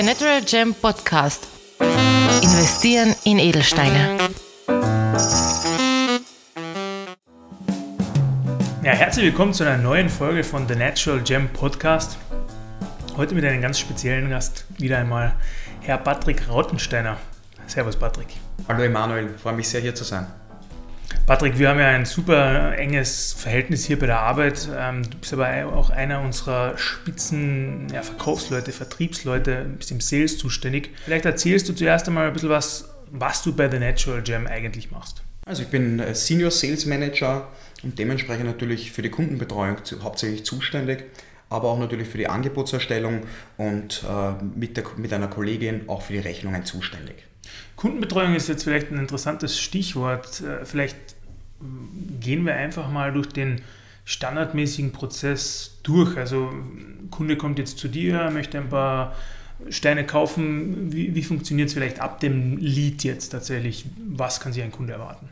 Der Natural Gem Podcast. Investieren in Edelsteine. Ja, herzlich willkommen zu einer neuen Folge von The Natural Gem Podcast. Heute mit einem ganz speziellen Gast, wieder einmal Herr Patrick Rautensteiner. Servus Patrick. Hallo Emanuel, freue mich sehr hier zu sein. Patrick, wir haben ja ein super enges Verhältnis hier bei der Arbeit. Ähm, du bist aber auch einer unserer Spitzen ja, Verkaufsleute, Vertriebsleute, bist im Sales zuständig. Vielleicht erzählst du zuerst einmal ein bisschen was, was du bei The Natural Gem eigentlich machst. Also ich bin äh, Senior Sales Manager und dementsprechend natürlich für die Kundenbetreuung hauptsächlich zuständig, aber auch natürlich für die Angebotserstellung und äh, mit, der, mit einer Kollegin auch für die Rechnungen zuständig. Kundenbetreuung ist jetzt vielleicht ein interessantes Stichwort. Äh, vielleicht gehen wir einfach mal durch den standardmäßigen Prozess durch. Also Kunde kommt jetzt zu dir, möchte ein paar Steine kaufen. Wie, wie funktioniert es vielleicht ab dem Lead jetzt tatsächlich? Was kann sich ein Kunde erwarten?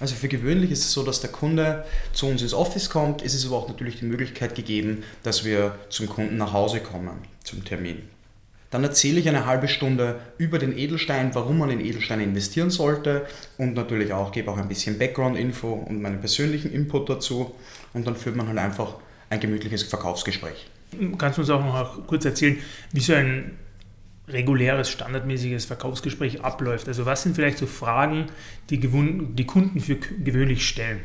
Also für gewöhnlich ist es so, dass der Kunde zu uns ins Office kommt. Es ist aber auch natürlich die Möglichkeit gegeben, dass wir zum Kunden nach Hause kommen, zum Termin. Dann erzähle ich eine halbe Stunde über den Edelstein, warum man in Edelsteine investieren sollte und natürlich auch gebe auch ein bisschen Background-Info und meinen persönlichen Input dazu und dann führt man halt einfach ein gemütliches Verkaufsgespräch. Kannst du uns auch noch kurz erzählen, wie so ein reguläres, standardmäßiges Verkaufsgespräch abläuft? Also was sind vielleicht so Fragen, die, die Kunden für gewöhnlich stellen?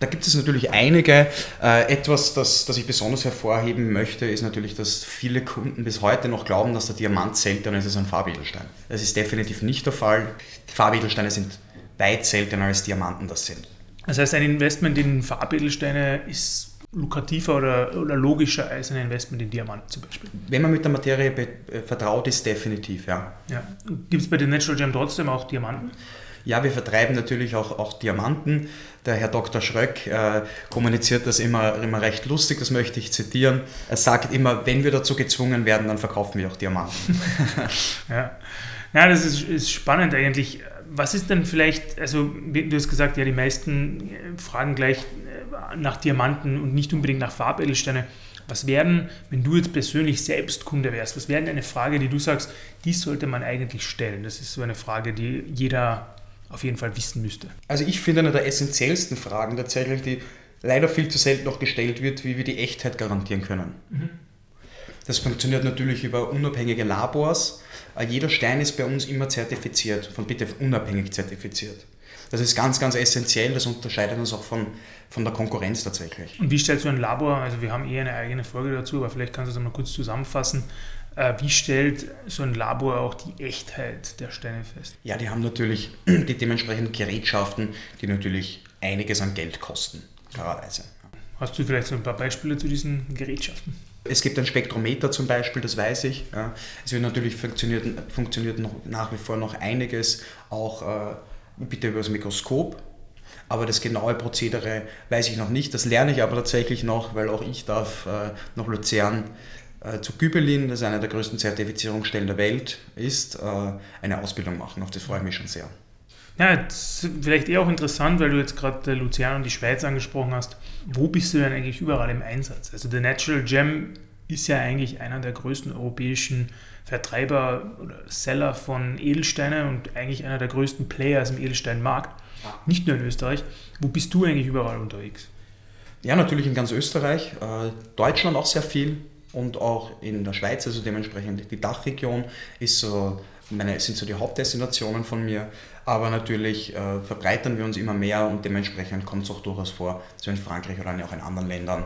Da gibt es natürlich einige. Äh, etwas, das, das ich besonders hervorheben möchte, ist natürlich, dass viele Kunden bis heute noch glauben, dass der Diamant seltener ist als ein Farbedelstein. Das ist definitiv nicht der Fall. Die Farbedelsteine sind weit seltener als Diamanten das sind. Das heißt, ein Investment in Farbedelsteine ist lukrativer oder, oder logischer als ein Investment in Diamanten zum Beispiel? Wenn man mit der Materie äh, vertraut ist, definitiv, ja. ja. Gibt es bei den Natural Gem trotzdem auch Diamanten? Ja, wir vertreiben natürlich auch, auch Diamanten. Der Herr Dr. Schröck äh, kommuniziert das immer, immer recht lustig, das möchte ich zitieren. Er sagt immer, wenn wir dazu gezwungen werden, dann verkaufen wir auch Diamanten. ja. ja, das ist, ist spannend eigentlich. Was ist denn vielleicht, also du hast gesagt, ja, die meisten fragen gleich äh, nach Diamanten und nicht unbedingt nach Farbedelsteine. Was werden, wenn du jetzt persönlich selbst Kunde wärst, was wäre eine Frage, die du sagst, die sollte man eigentlich stellen? Das ist so eine Frage, die jeder auf jeden Fall wissen müsste? Also ich finde eine der essentiellsten Fragen tatsächlich, die leider viel zu selten noch gestellt wird, wie wir die Echtheit garantieren können. Mhm. Das funktioniert natürlich über unabhängige Labors. Äh, jeder Stein ist bei uns immer zertifiziert, von bitte unabhängig zertifiziert. Das ist ganz, ganz essentiell, das unterscheidet uns auch von, von der Konkurrenz tatsächlich. Und wie stellst du ein Labor, also wir haben eh eine eigene Folge dazu, aber vielleicht kannst du das mal kurz zusammenfassen, wie stellt so ein Labor auch die Echtheit der Steine fest? Ja, die haben natürlich die dementsprechenden Gerätschaften, die natürlich einiges an Geld kosten, klarerweise. Hast du vielleicht so ein paar Beispiele zu diesen Gerätschaften? Es gibt ein Spektrometer zum Beispiel, das weiß ich. Es wird natürlich funktioniert, funktioniert noch, nach wie vor noch einiges, auch äh, bitte über das Mikroskop. Aber das genaue Prozedere weiß ich noch nicht. Das lerne ich aber tatsächlich noch, weil auch ich darf äh, nach Luzern äh, zu Gübelin, das eine der größten Zertifizierungsstellen der Welt ist, äh, eine Ausbildung machen. Auf das freue ich mich schon sehr. Ja, vielleicht eher auch interessant, weil du jetzt gerade Luzern und die Schweiz angesprochen hast. Wo bist du denn eigentlich überall im Einsatz? Also der Natural Gem ist ja eigentlich einer der größten europäischen Vertreiber oder Seller von Edelsteinen und eigentlich einer der größten Players im Edelsteinmarkt. Nicht nur in Österreich. Wo bist du eigentlich überall unterwegs? Ja, natürlich in ganz Österreich. Äh, Deutschland auch sehr viel und auch in der Schweiz, also dementsprechend die Dachregion ist so meine, sind so die Hauptdestinationen von mir, aber natürlich äh, verbreitern wir uns immer mehr und dementsprechend kommt es auch durchaus vor, dass wir in Frankreich oder auch in anderen Ländern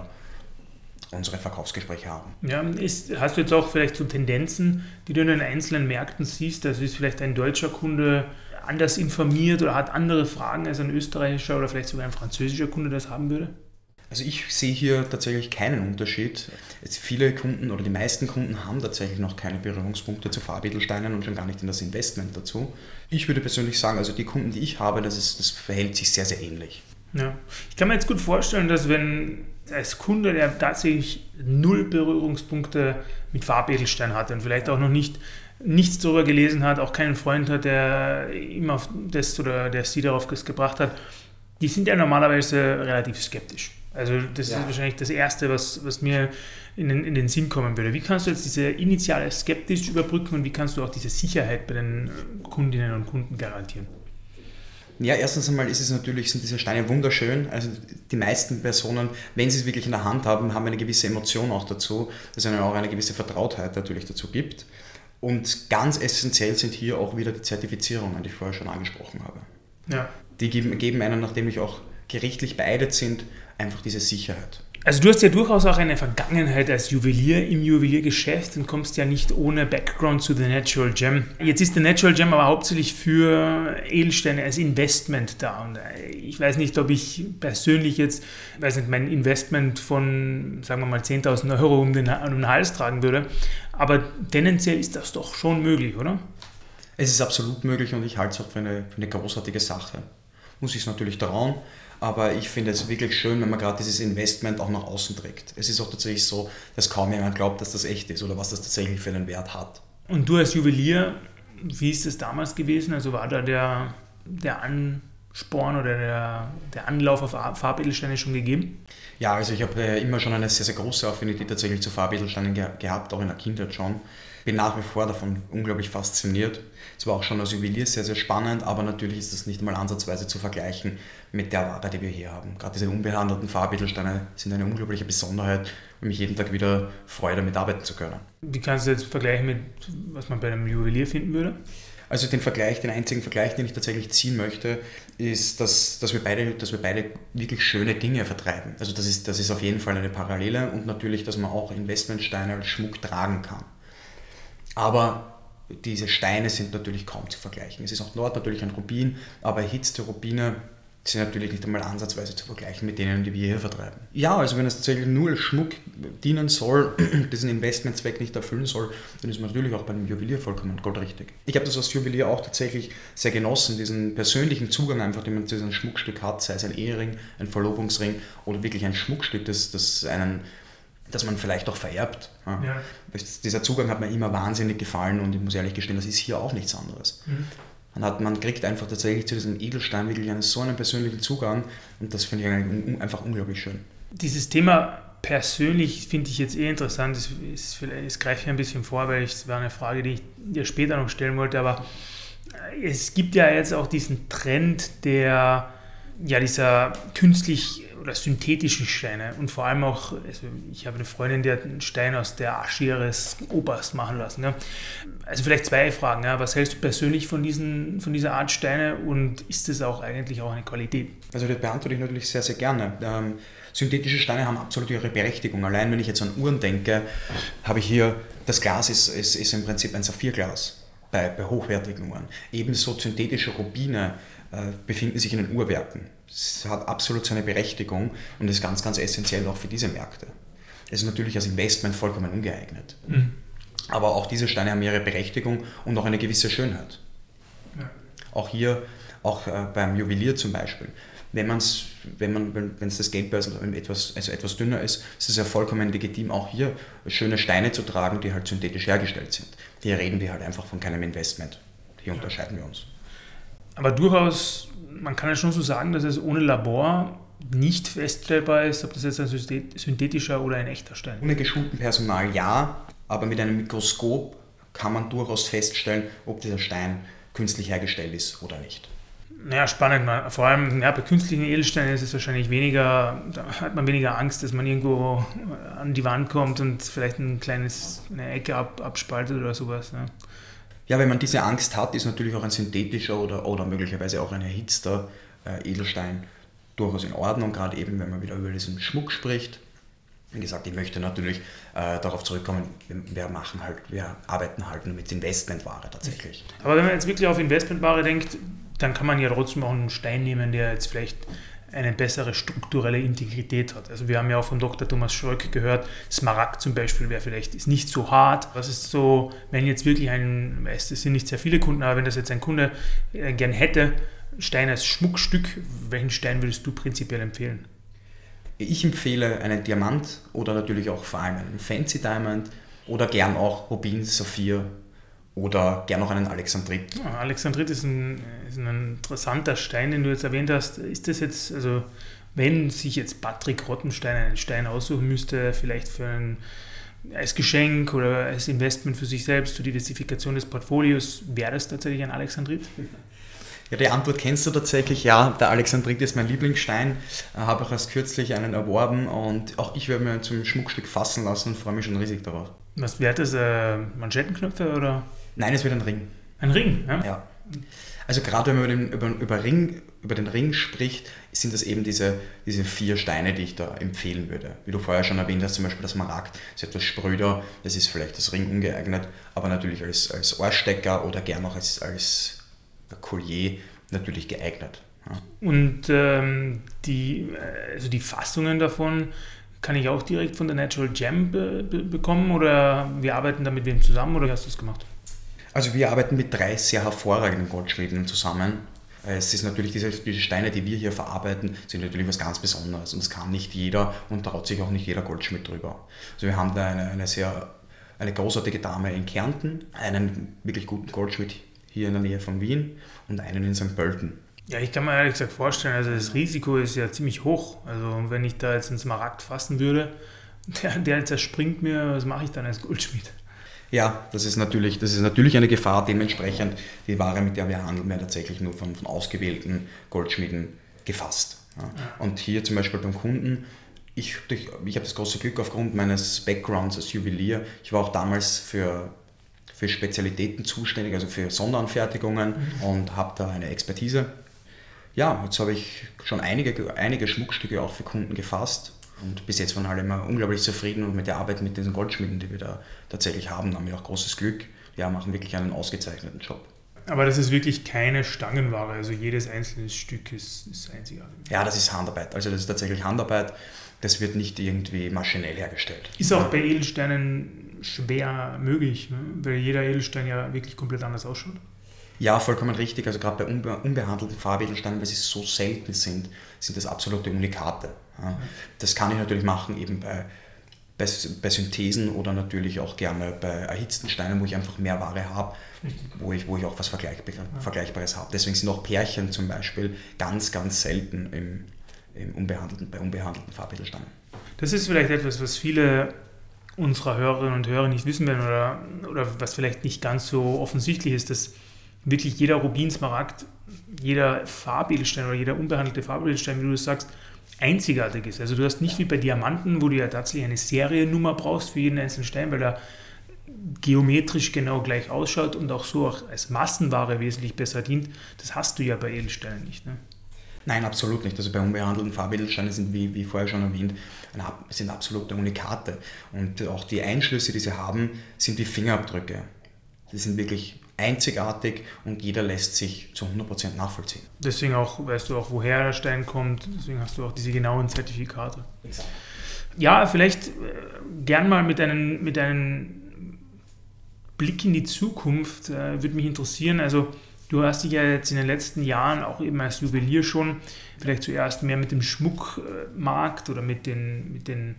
unsere Verkaufsgespräche haben. Ja, ist, hast du jetzt auch vielleicht so Tendenzen, die du in den einzelnen Märkten siehst? Also ist vielleicht ein deutscher Kunde anders informiert oder hat andere Fragen als ein österreichischer oder vielleicht sogar ein französischer Kunde das haben würde? Also ich sehe hier tatsächlich keinen Unterschied. Jetzt viele Kunden oder die meisten Kunden haben tatsächlich noch keine Berührungspunkte zu Farbedelsteinen und schon gar nicht in das Investment dazu. Ich würde persönlich sagen, also die Kunden, die ich habe, das, ist, das verhält sich sehr, sehr ähnlich. Ja. Ich kann mir jetzt gut vorstellen, dass wenn als Kunde, der tatsächlich null Berührungspunkte mit Farbedelstein hat und vielleicht auch noch nicht nichts darüber gelesen hat, auch keinen Freund hat, der ihm auf das oder der sie darauf gebracht hat, die sind ja normalerweise relativ skeptisch. Also das Ja. ist wahrscheinlich das Erste, was, was mir in den, in den Sinn kommen würde. Wie kannst du jetzt diese initiale Skepsis überbrücken und wie kannst du auch diese Sicherheit bei den äh, Kundinnen und Kunden garantieren? Ja, erstens einmal ist es natürlich, sind diese Steine wunderschön. Also die meisten Personen, wenn sie es wirklich in der Hand haben, haben eine gewisse Emotion auch dazu, dass es ihnen auch eine gewisse Vertrautheit natürlich dazu gibt. Und ganz essentiell sind hier auch wieder die Zertifizierungen, die ich vorher schon angesprochen habe. Ja. Die geben, geben einem, nachdem ich auch gerichtlich beeidet sind, einfach diese Sicherheit. Also du hast ja durchaus auch eine Vergangenheit als Juwelier im Juweliergeschäft und kommst ja nicht ohne Background zu The Natural Gem. Jetzt ist The Natural Gem aber hauptsächlich für Edelsteine als Investment da. Und äh, ich weiß nicht, ob ich persönlich jetzt, weiß nicht, mein Investment von, sagen wir mal, 10.000 Euro um den, um den Hals tragen würde. Aber tendenziell ist das doch schon möglich, oder? Es ist absolut möglich und ich halte es auch für eine, für eine großartige Sache. Muss ich es natürlich trauen, aber ich finde es wirklich schön, wenn man gerade dieses Investment auch nach außen trägt. Es ist auch tatsächlich so, dass kaum jemand glaubt, dass das echt ist oder was das tatsächlich für einen Wert hat. Und du als Juwelier, wie ist es damals gewesen? Also war da der, der Ansporn oder der, der Anlauf auf Ar- Farbedelsteine schon gegeben? Ja, also ich habe äh, immer schon eine sehr, sehr große Affinität tatsächlich zu Farbedelsteinen ge gehabt, auch in der Kindheit schon. Bin nach wie vor davon unglaublich fasziniert. Es war auch schon als Juwelier sehr, sehr spannend, aber natürlich ist das nicht mal ansatzweise zu vergleichen mit der Ware, die wir hier haben. Gerade diese unbehandelten Farbedelsteine sind eine unglaubliche Besonderheit und mich jeden Tag wieder freue, damit arbeiten zu können. Wie kannst du jetzt vergleichen mit, was man bei einem Juwelier finden würde? Also den Vergleich, den einzigen Vergleich, den ich tatsächlich ziehen möchte, ist, dass, dass, wir, beide, dass wir beide wirklich schöne Dinge vertreiben. Also das ist, das ist auf jeden Fall eine Parallele und natürlich, dass man auch Investmentsteine als Schmuck tragen kann. Aber diese Steine sind natürlich kaum zu vergleichen. Es ist auch dort natürlich ein Rubin, aber erhitzte Rubine sind natürlich nicht einmal ansatzweise zu vergleichen mit denen, die wir hier vertreiben. Ja, also wenn es tatsächlich nur als Schmuck dienen soll, diesen Investmentzweck nicht erfüllen soll, dann ist man natürlich auch bei einem Juwelier vollkommen goldrichtig. Ich habe das als Juwelier auch tatsächlich sehr genossen, diesen persönlichen Zugang einfach, den man zu diesem Schmuckstück hat, sei es ein Ehering, ein Verlobungsring oder wirklich ein Schmuckstück, das, das einen das man vielleicht auch vererbt. Ja. Ja. Dieser Zugang hat mir immer wahnsinnig gefallen und ich muss ehrlich gestehen, das ist hier auch nichts anderes. Man, hat, man kriegt einfach tatsächlich zu diesem Edelstein wirklich einen, so einen persönlichen Zugang und das finde ich einfach unglaublich schön. Dieses Thema persönlich finde ich jetzt eh interessant. Das, ist das greife ich ein bisschen vor, weil das war eine Frage, die ich dir später noch stellen wollte. Aber es gibt ja jetzt auch diesen Trend der, ja, dieser künstlich oder synthetischen Steine und vor allem auch, also ich habe eine Freundin, die hat einen Stein aus der Asche ihres Opas machen lassen. Ja. Also vielleicht zwei Fragen. Ja. Was hältst du persönlich von, diesen, von dieser Art Steine und ist das auch eigentlich auch eine Qualität? Also das beantworte ich natürlich sehr, sehr gerne. Ähm, synthetische Steine haben absolut ihre Berechtigung. Allein wenn ich jetzt an Uhren denke, habe ich hier, das Glas ist, ist, ist im Prinzip ein Saphirglas bei, bei hochwertigen Uhren. Ebenso synthetische Rubine äh, befinden sich in den Uhrwerken. Es hat absolut seine Berechtigung und ist ganz, ganz essentiell auch für diese Märkte. Es ist natürlich als Investment vollkommen ungeeignet. Aber auch diese Steine haben ihre Berechtigung und auch eine gewisse Schönheit. Auch hier, auch äh, beim Juwelier zum Beispiel. Wenn man's, wenn man, wenn wenn's das Geldbörsel etwas, also etwas dünner ist, ist es ja vollkommen legitim, auch hier schöne Steine zu tragen, die halt synthetisch hergestellt sind. Hier reden wir halt einfach von keinem Investment. Hier unterscheiden wir uns. Aber durchaus, man kann ja schon so sagen, dass es ohne Labor nicht feststellbar ist, ob das jetzt ein synthet- synthetischer oder ein echter Stein ist. Ohne geschulten Personal ja, aber mit einem Mikroskop kann man durchaus feststellen, ob dieser Stein künstlich hergestellt ist oder nicht. Naja, spannend. man- Vor allem ja, bei künstlichen Edelsteinen ist es wahrscheinlich weniger, da hat man weniger Angst, dass man irgendwo an die Wand kommt und vielleicht ein kleines, eine Ecke ab, abspaltet oder sowas. Ne? Ja, wenn man diese Angst hat, ist natürlich auch ein synthetischer oder, oder möglicherweise auch ein erhitzter äh, Edelstein durchaus in Ordnung, gerade eben, wenn man wieder über diesen Schmuck spricht. Wie gesagt, ich möchte natürlich äh, darauf zurückkommen, wir, machen halt, wir arbeiten halt nur mit Investmentware tatsächlich. Aber wenn man jetzt wirklich auf Investmentware denkt, dann kann man ja trotzdem auch einen Stein nehmen, der jetzt vielleicht eine bessere strukturelle Integrität hat. Also wir haben ja auch von Dr. Thomas Schröck gehört, Smaragd zum Beispiel wäre vielleicht ist nicht so hart. Was ist so, wenn jetzt wirklich ein, es sind nicht sehr viele Kunden, aber wenn das jetzt ein Kunde äh, gern hätte, Stein als Schmuckstück, welchen Stein würdest du prinzipiell empfehlen? Ich empfehle einen Diamant oder natürlich auch vor allem einen Fancy Diamond oder gern auch Rubin, Saphir oder gern auch einen Alexandrit. Ja, Alexandrit ist ein, ist ein interessanter Stein, den du jetzt erwähnt hast. Ist das jetzt, also Wenn sich jetzt Patrick Rottenstein einen Stein aussuchen müsste, vielleicht für ein, als Geschenk oder als Investment für sich selbst zur Diversifikation des Portfolios, wäre das tatsächlich ein Alexandrit? Ja, die Antwort kennst du tatsächlich. Ja, der Alexandrit ist mein Lieblingsstein. Habe auch erst kürzlich einen erworben und auch ich werde mir zum Schmuckstück fassen lassen und freue mich schon riesig darauf. Was wäre das? Äh, Manschettenknöpfe oder? Nein, es wird ein Ring. Ein Ring, ja? Ja. Also gerade wenn man über den, über, über, Ring, über den Ring spricht, sind das eben diese, diese vier Steine, die ich da empfehlen würde. Wie du vorher schon erwähnt hast, zum Beispiel das Maragd ist etwas spröder, das ist vielleicht das Ring ungeeignet, aber natürlich als, als Ohrstecker oder gern auch als, als Collier natürlich geeignet. Ja. Und ähm, die, also die Fassungen davon kann ich auch direkt von der Natural Gem be be bekommen oder wir arbeiten da mit wem zusammen oder hast du das gemacht? Also wir arbeiten mit drei sehr hervorragenden Goldschmieden zusammen. Es ist natürlich diese, diese Steine, die wir hier verarbeiten, sind natürlich was ganz Besonderes und das kann nicht jeder und traut sich auch nicht jeder Goldschmied drüber. Also wir haben da eine, eine sehr eine großartige Dame in Kärnten, einen wirklich guten Goldschmied hier in der Nähe von Wien und einen in St. Pölten. Ja, ich kann mir ehrlich gesagt vorstellen, also das Risiko ist ja ziemlich hoch. Also wenn ich da jetzt einen Smaragd fassen würde, der, der zerspringt mir, was mache ich dann als Goldschmied? Ja, das ist natürlich, das ist natürlich eine Gefahr. Dementsprechend die Ware, mit der wir handeln, wird tatsächlich nur von, von ausgewählten Goldschmieden gefasst. Ja. Und hier zum Beispiel beim Kunden, ich, ich, ich habe das große Glück aufgrund meines Backgrounds als Juwelier. Ich war auch damals für, für Spezialitäten zuständig, also für Sonderanfertigungen mhm. und habe da eine Expertise. Ja, jetzt habe ich schon einige, einige Schmuckstücke auch für Kunden gefasst und bis jetzt waren alle immer unglaublich zufrieden und mit der Arbeit mit diesen Goldschmieden, die wir da tatsächlich haben, haben wir auch großes Glück. Ja, machen wirklich einen ausgezeichneten Job. Aber das ist wirklich keine Stangenware, also jedes einzelne Stück ist, ist einzigartig. Ja, das ist Handarbeit. Also das ist tatsächlich Handarbeit. Das wird nicht irgendwie maschinell hergestellt. Ist auch bei Edelsteinen schwer möglich, ne? weil jeder Edelstein ja wirklich komplett anders ausschaut. Ja, vollkommen richtig. Also gerade bei unbe unbehandelten Farbedelsteinen, weil sie so selten sind, sind das absolute Unikate. Ja. Das kann ich natürlich machen eben bei, bei, bei, Synthesen oder natürlich auch gerne bei erhitzten Steinen, wo ich einfach mehr Ware habe, wo ich, wo ich auch was Vergleichbar ja. Vergleichbares habe. Deswegen sind auch Pärchen zum Beispiel ganz, ganz selten im, im unbehandelten, bei unbehandelten Farbedelsteinen. Das ist vielleicht etwas, was viele unserer Hörerinnen und Hörer nicht wissen werden oder, oder was vielleicht nicht ganz so offensichtlich ist, dass wirklich jeder Rubinsmaragd, jeder Farbedelstein oder jeder unbehandelte Farbedelstein, wie du das sagst, einzigartig ist. Also du hast nicht wie bei Diamanten, wo du ja tatsächlich eine Seriennummer brauchst für jeden einzelnen Stein, weil er geometrisch genau gleich ausschaut und auch so auch als Massenware wesentlich besser dient. Das hast du ja bei Edelsteinen nicht. Ne? Nein, absolut nicht. Also bei unbehandelten Farbedelsteinen sind, wie, wie vorher schon erwähnt, sind absolute Unikate. Und auch die Einschlüsse, die sie haben, sind wie Fingerabdrücke. Die sind wirklich einzigartig und jeder lässt sich zu 100% nachvollziehen. Deswegen auch, weißt du auch, woher der Stein kommt, deswegen hast du auch diese genauen Zertifikate. Exakt. Ja, vielleicht äh, gern mal mit einem, mit Blick in die Zukunft äh, würde mich interessieren. Also du hast dich ja jetzt in den letzten Jahren auch eben als Juwelier schon vielleicht zuerst mehr mit dem Schmuckmarkt oder mit den, mit den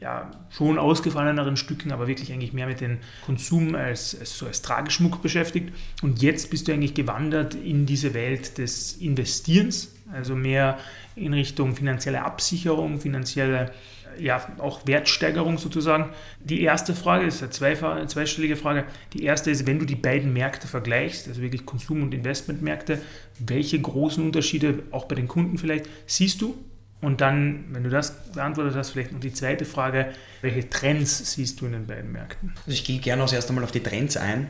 ja, schon ausgefalleneren Stücken, aber wirklich eigentlich mehr mit dem Konsum als, als, so als Trageschmuck beschäftigt. Und jetzt bist du eigentlich gewandert in diese Welt des Investierens, also mehr in Richtung finanzielle Absicherung, finanzielle ja, auch Wertsteigerung sozusagen. Die erste Frage ist eine zweistellige Frage. Die erste ist, wenn du die beiden Märkte vergleichst, also wirklich Konsum- und Investmentmärkte, welche großen Unterschiede auch bei den Kunden vielleicht siehst du? Und dann, wenn du das beantwortet hast, vielleicht noch die zweite Frage, welche Trends siehst du in den beiden Märkten? Also ich gehe gerne als erstes einmal auf die Trends ein.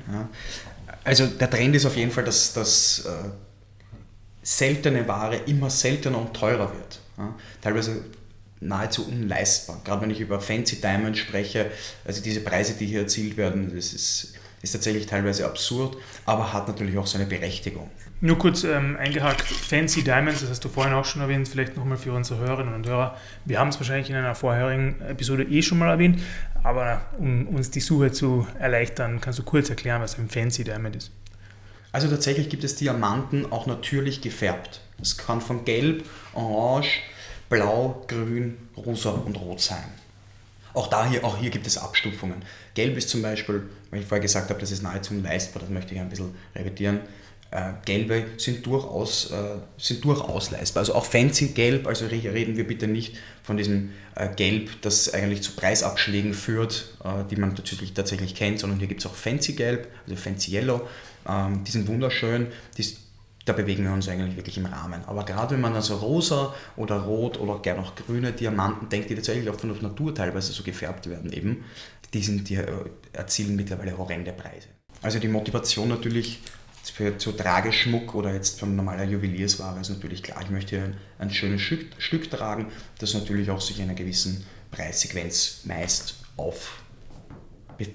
Also der Trend ist auf jeden Fall, dass, dass äh, seltene Ware immer seltener und teurer wird. Teilweise nahezu unleistbar. Gerade wenn ich über Fancy Diamonds spreche, also diese Preise, die hier erzielt werden, das ist, ist tatsächlich teilweise absurd, aber hat natürlich auch seine Berechtigung. Nur kurz ähm, eingehakt, Fancy Diamonds, das hast du vorhin auch schon erwähnt, vielleicht nochmal für unsere Hörerinnen und Hörer. Wir haben es wahrscheinlich in einer vorherigen Episode eh schon mal erwähnt, aber um uns die Suche zu erleichtern, kannst du kurz erklären, was ein Fancy Diamond ist? Also tatsächlich gibt es Diamanten auch natürlich gefärbt. Das kann von Gelb, Orange, Blau, Grün, Rosa und Rot sein. Auch, da hier, auch hier gibt es Abstufungen. Gelb ist zum Beispiel, weil ich vorher gesagt habe, das ist nahezu unleistbar, das möchte ich ein bisschen revidieren äh, gelbe sind durchaus, äh, sind durchaus leistbar. Also auch fancy Gelb, also reden wir bitte nicht von diesem äh, Gelb, das eigentlich zu Preisabschlägen führt, äh, die man tatsächlich, tatsächlich kennt, sondern hier gibt es auch fancy Gelb, also fancy Yellow. Ähm, die sind wunderschön, die, da bewegen wir uns eigentlich wirklich im Rahmen. Aber gerade wenn man also rosa oder rot oder gerne auch grüne Diamanten denkt, die tatsächlich auch von der Natur teilweise so gefärbt werden eben, die, sind, die äh, erzielen mittlerweile horrende Preise. Also die Motivation natürlich für so Trageschmuck oder jetzt von normaler Juweliersware ist natürlich klar, ich möchte ein, ein schönes Stück, Stück, tragen, das natürlich auch sich in einer gewissen Preissequenz meist auf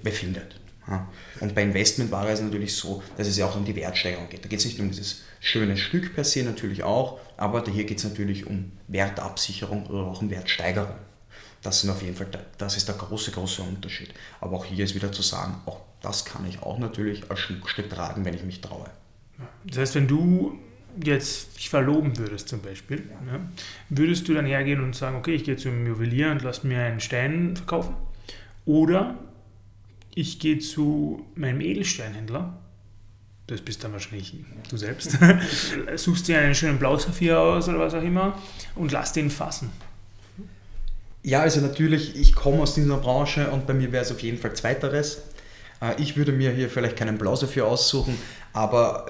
befindet. Und bei Investmentware ist es natürlich so, dass es ja auch um die Wertsteigerung geht. Da geht es nicht um dieses schöne Stück per se natürlich auch, aber hier geht es natürlich um Wertabsicherung oder auch um Wertsteigerung. Das sind auf jeden Fall, das ist der große, große Unterschied. Aber auch hier ist wieder zu sagen, auch das kann ich auch natürlich als Schmuckstück tragen, wenn ich mich traue. Das heißt, wenn du jetzt dich verloben würdest zum Beispiel, ja. ne, würdest du dann hergehen und sagen, okay, ich gehe zum Juwelier und lass mir einen Stein verkaufen? Oder ich gehe zu meinem Edelsteinhändler, das bist dann wahrscheinlich du selbst, suchst dir einen schönen Blausaphir aus oder was auch immer und lass den fassen. Ja, also natürlich, ich komme aus dieser Branche und bei mir wäre es auf jeden Fall zweiteres. Äh, ich würde mir hier vielleicht keinen Blausaphir aussuchen, aber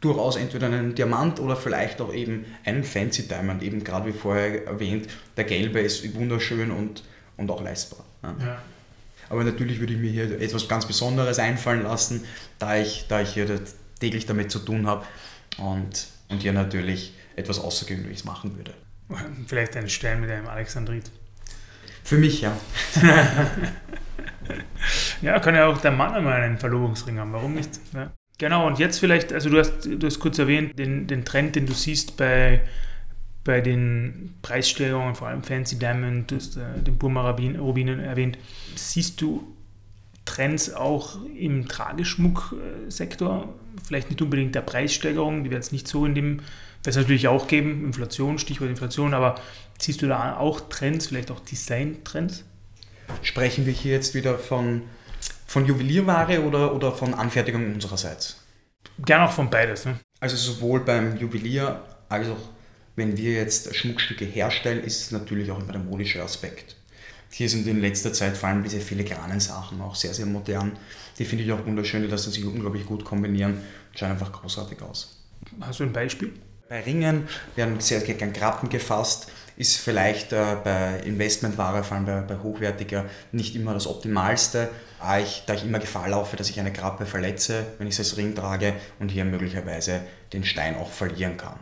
durchaus entweder einen Diamant oder vielleicht auch eben einen Fancy Diamond, eben gerade wie vorher erwähnt, der gelbe ist wunderschön und, und auch leistbar. Ja. Aber natürlich würde ich mir hier etwas ganz Besonderes einfallen lassen, da ich, da ich hier täglich damit zu tun habe und, und hier natürlich etwas Außergewöhnliches machen würde. Vielleicht einen Stein mit einem Alexandrit. Für mich, ja. ja, kann ja auch der Mann einmal einen Verlobungsring haben, warum nicht? Ja. Genau, und jetzt vielleicht, also du hast, du hast kurz erwähnt, den, den Trend, den du siehst bei, bei den Preissteigerungen, vor allem Fancy Diamond, du hast äh, den Burma Rubinen erwähnt. Siehst du Trends auch im Trageschmucksektor? Vielleicht nicht unbedingt der Preissteigerung, die wird es nicht so in dem, wird es natürlich auch geben, Inflation, Stichwort Inflation, aber Siehst du da auch Trends, vielleicht auch Design-Trends? Sprechen wir hier jetzt wieder von, von Juwelierware oder, oder von Anfertigung unsererseits? Gerne auch von beides. Ne? Also sowohl beim Juwelier als auch wenn wir jetzt Schmuckstücke herstellen, ist es natürlich auch immer der modische Aspekt. Hier sind in letzter Zeit vor allem diese filigranen Sachen auch sehr, sehr modern. Die finde ich auch wunderschön, die lassen sich unglaublich gut kombinieren und schauen einfach großartig aus. Hast du ein Beispiel? Bei Ringen werden sehr gerne Grappen gefasst ist vielleicht äh, bei Investmentware, vor allem bei, bei hochwertiger, nicht immer das Optimalste, da ich, da ich immer Gefahr laufe, dass ich eine Grappe verletze, wenn ich es als Ring trage und hier möglicherweise den Stein auch verlieren kann.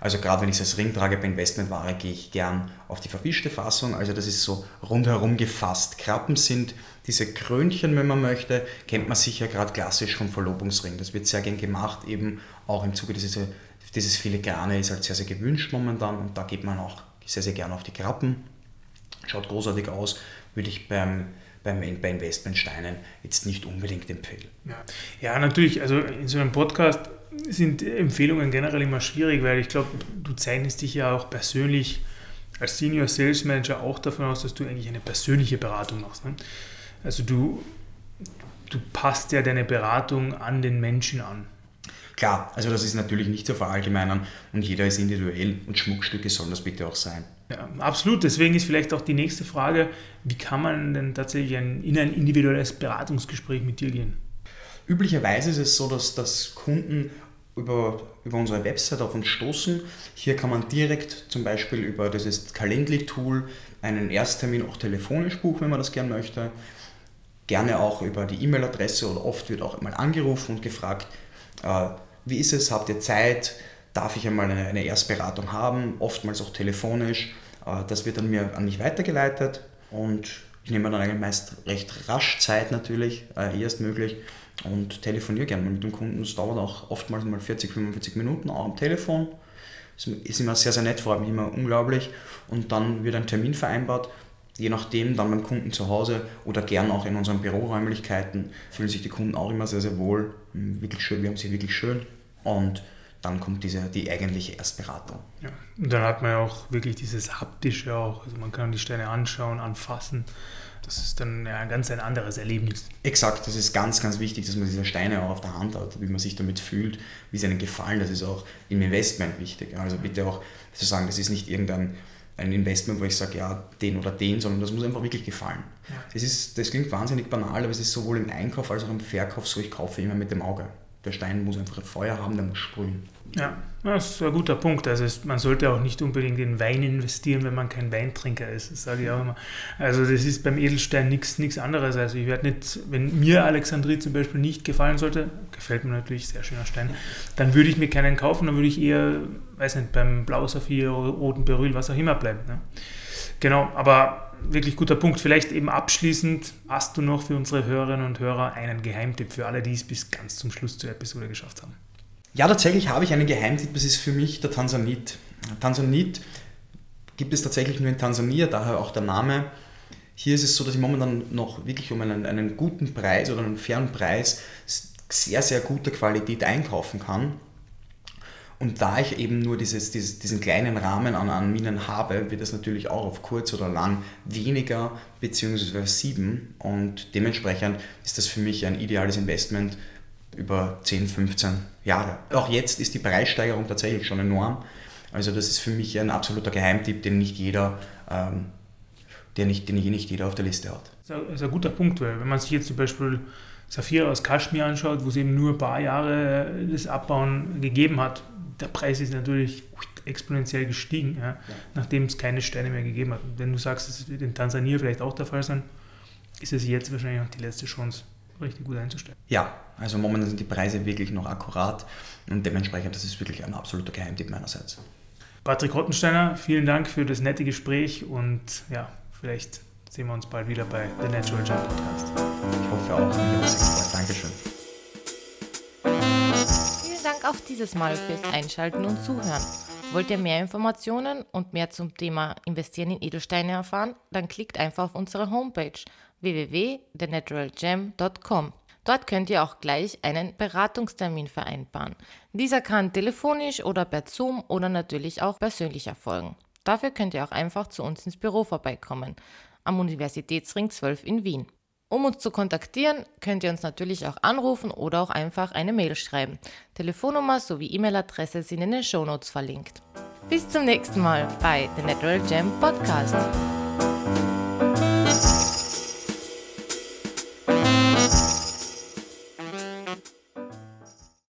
Also gerade wenn ich es als Ring trage bei Investmentware, gehe ich gern auf die verwischte Fassung. Also das ist so rundherum gefasst. Krappen sind diese Krönchen, wenn man möchte, kennt man sicher gerade klassisch vom Verlobungsring. Das wird sehr gern gemacht, eben auch im Zuge dieses, dieses Filigrane ist halt sehr, sehr gewünscht momentan und da geht man auch sehr, sehr gerne auf die Krabben. Schaut großartig aus, würde ich beim, bei Investmentsteinen jetzt nicht unbedingt empfehlen. Ja. ja, natürlich, also in so einem Podcast sind Empfehlungen generell immer schwierig, weil ich glaube, du zeichnest dich ja auch persönlich als Senior Sales Manager auch davon aus, dass du eigentlich eine persönliche Beratung machst. Ne? Also du, du passt ja deine Beratung an den Menschen an. Klar, also das ist natürlich nicht zu verallgemeinern und jeder ist individuell und Schmuckstücke sollen das bitte auch sein. Ja, absolut. Deswegen ist vielleicht auch die nächste Frage, wie kann man denn tatsächlich in ein individuelles Beratungsgespräch mit dir gehen? Üblicherweise ist es so, dass, dass Kunden über, über unsere Website auf uns stoßen. Hier kann man direkt zum Beispiel über dieses Calendly-Tool einen Ersttermin auch telefonisch buchen, wenn man das gerne möchte. Gerne auch über die E-Mail-Adresse oder oft wird auch mal angerufen und gefragt, äh, wie ist es, habt ihr Zeit, darf ich einmal eine, eine Erstberatung haben, oftmals auch telefonisch. Äh, das wird dann mir an mich weitergeleitet und ich nehme dann eigentlich meist recht rasch Zeit natürlich, äh, erstmöglich und telefoniere gerne mit dem Kunden. Es dauert auch oftmals mal 40, 45 Minuten am Telefon. Es ist immer sehr, sehr nett, freut mich immer unglaublich. Und dann wird ein Termin vereinbart je nachdem dann beim Kunden zu Hause oder gern auch in unseren Büroräumlichkeiten fühlen sich die Kunden auch immer sehr, sehr wohl. Hm, wirklich schön, wir haben sie wirklich schön. Und dann kommt diese, die eigentliche Erstberatung. Ja. Und dann hat man ja auch wirklich dieses haptische auch. Also man kann die Steine anschauen, anfassen. Das ist dann ja ganz ein anderes Erlebnis. Exakt, das ist ganz, ganz wichtig, dass man diese Steine auch auf der Hand hat, wie man sich damit fühlt, wie sie einem gefallen. Das ist auch im Investment wichtig. Also bitte auch zu sagen, das ist nicht irgendein ein Investment, wo ich sage, ja, den oder den, sondern das muss einfach wirklich gefallen. Ja. Das, ist, das klingt wahnsinnig banal, aber es ist sowohl im Einkauf als auch im Verkauf so, ich kaufe immer mit dem Auge. Der Stein muss einfach Feuer haben, der muss sprühen. Ja, das ist ein guter Punkt. Also es, man sollte auch nicht unbedingt in Wein investieren, wenn man kein Weintrinker ist. Das sage ich auch immer. Also das ist beim Edelstein nichts anderes. Also ich werde nicht, wenn mir Alexandrit zum Beispiel nicht gefallen sollte, gefällt mir natürlich, sehr schöner Stein, dann würde ich mir keinen kaufen, dann würde ich eher, weiß nicht, beim Blausaphir, roten Beryl, was auch immer bleiben. Ne? Genau, aber wirklich guter Punkt. Vielleicht eben abschließend hast du noch für unsere Hörerinnen und Hörer einen Geheimtipp für alle, die es bis ganz zum Schluss zur Episode geschafft haben. Ja, tatsächlich habe ich einen Geheimtipp, das ist für mich der Tansanit. Tansanit gibt es tatsächlich nur in Tansania, daher auch der Name. Hier ist es so, dass ich momentan noch wirklich um einen, einen guten Preis oder einen fairen Preis sehr, sehr guter Qualität einkaufen kann. Und da ich eben nur dieses, dieses, diesen kleinen Rahmen an, an Minen habe, wird das natürlich auch auf kurz oder lang weniger bzw. sieben. Und dementsprechend ist das für mich ein ideales Investment über 10, 15 Jahre. Auch jetzt ist die Preissteigerung tatsächlich schon enorm. Also das ist für mich ein absoluter Geheimtipp, den nicht jeder, ähm, der nicht, den nicht jeder auf der Liste hat. Das ist ein guter Punkt, weil wenn man sich jetzt zum Beispiel Saphir aus Kaschmir anschaut, wo es eben nur ein paar Jahre das Abbauen gegeben hat, der Preis ist natürlich exponentiell gestiegen, ja, ja. nachdem es keine Steine mehr gegeben hat. Und wenn du sagst, das wird in Tansania vielleicht auch der Fall sein, ist es jetzt wahrscheinlich auch die letzte Chance, richtig gut einzustellen. Ja, also momentan sind die Preise wirklich noch akkurat und dementsprechend, das ist wirklich ein absoluter Geheimtipp meinerseits. Patrick Rottensteiner, vielen Dank für das nette Gespräch und ja, vielleicht sehen wir uns bald wieder bei The Natural Jump Podcast. Ich hoffe auch. Dankeschön. Dank auch dieses Mal fürs Einschalten und Zuhören. Wollt ihr mehr Informationen und mehr zum Thema Investieren in Edelsteine erfahren? Dann klickt einfach auf unsere Homepage www.thenaturalgem.com. Dort könnt ihr auch gleich einen Beratungstermin vereinbaren. Dieser kann telefonisch oder per Zoom oder natürlich auch persönlich erfolgen. Dafür könnt ihr auch einfach zu uns ins Büro vorbeikommen, am Universitätsring 12 in Wien. Um uns zu kontaktieren, könnt ihr uns natürlich auch anrufen oder auch einfach eine Mail schreiben. Telefonnummer sowie E-Mail-Adresse sind in den Shownotes verlinkt. Bis zum nächsten Mal bei The Natural Gem Podcast.